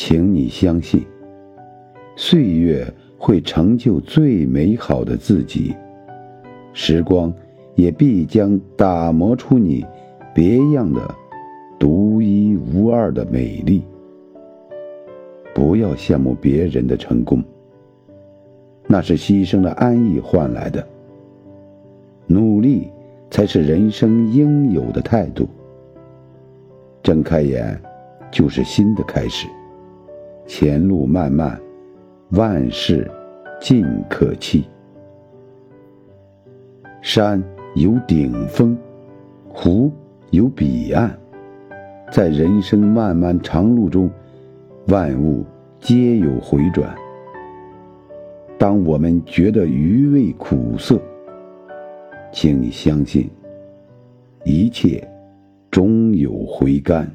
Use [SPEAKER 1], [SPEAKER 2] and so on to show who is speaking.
[SPEAKER 1] 请你相信，岁月会成就最美好的自己，时光也必将打磨出你别样的、独一无二的美丽。不要羡慕别人的成功，那是牺牲了安逸换来的。努力才是人生应有的态度。睁开眼，就是新的开始。前路漫漫，万事尽可期。山有顶峰，湖有彼岸，在人生漫漫长路中。万物皆有回转。当我们觉得余味苦涩，请你相信，一切终有回甘。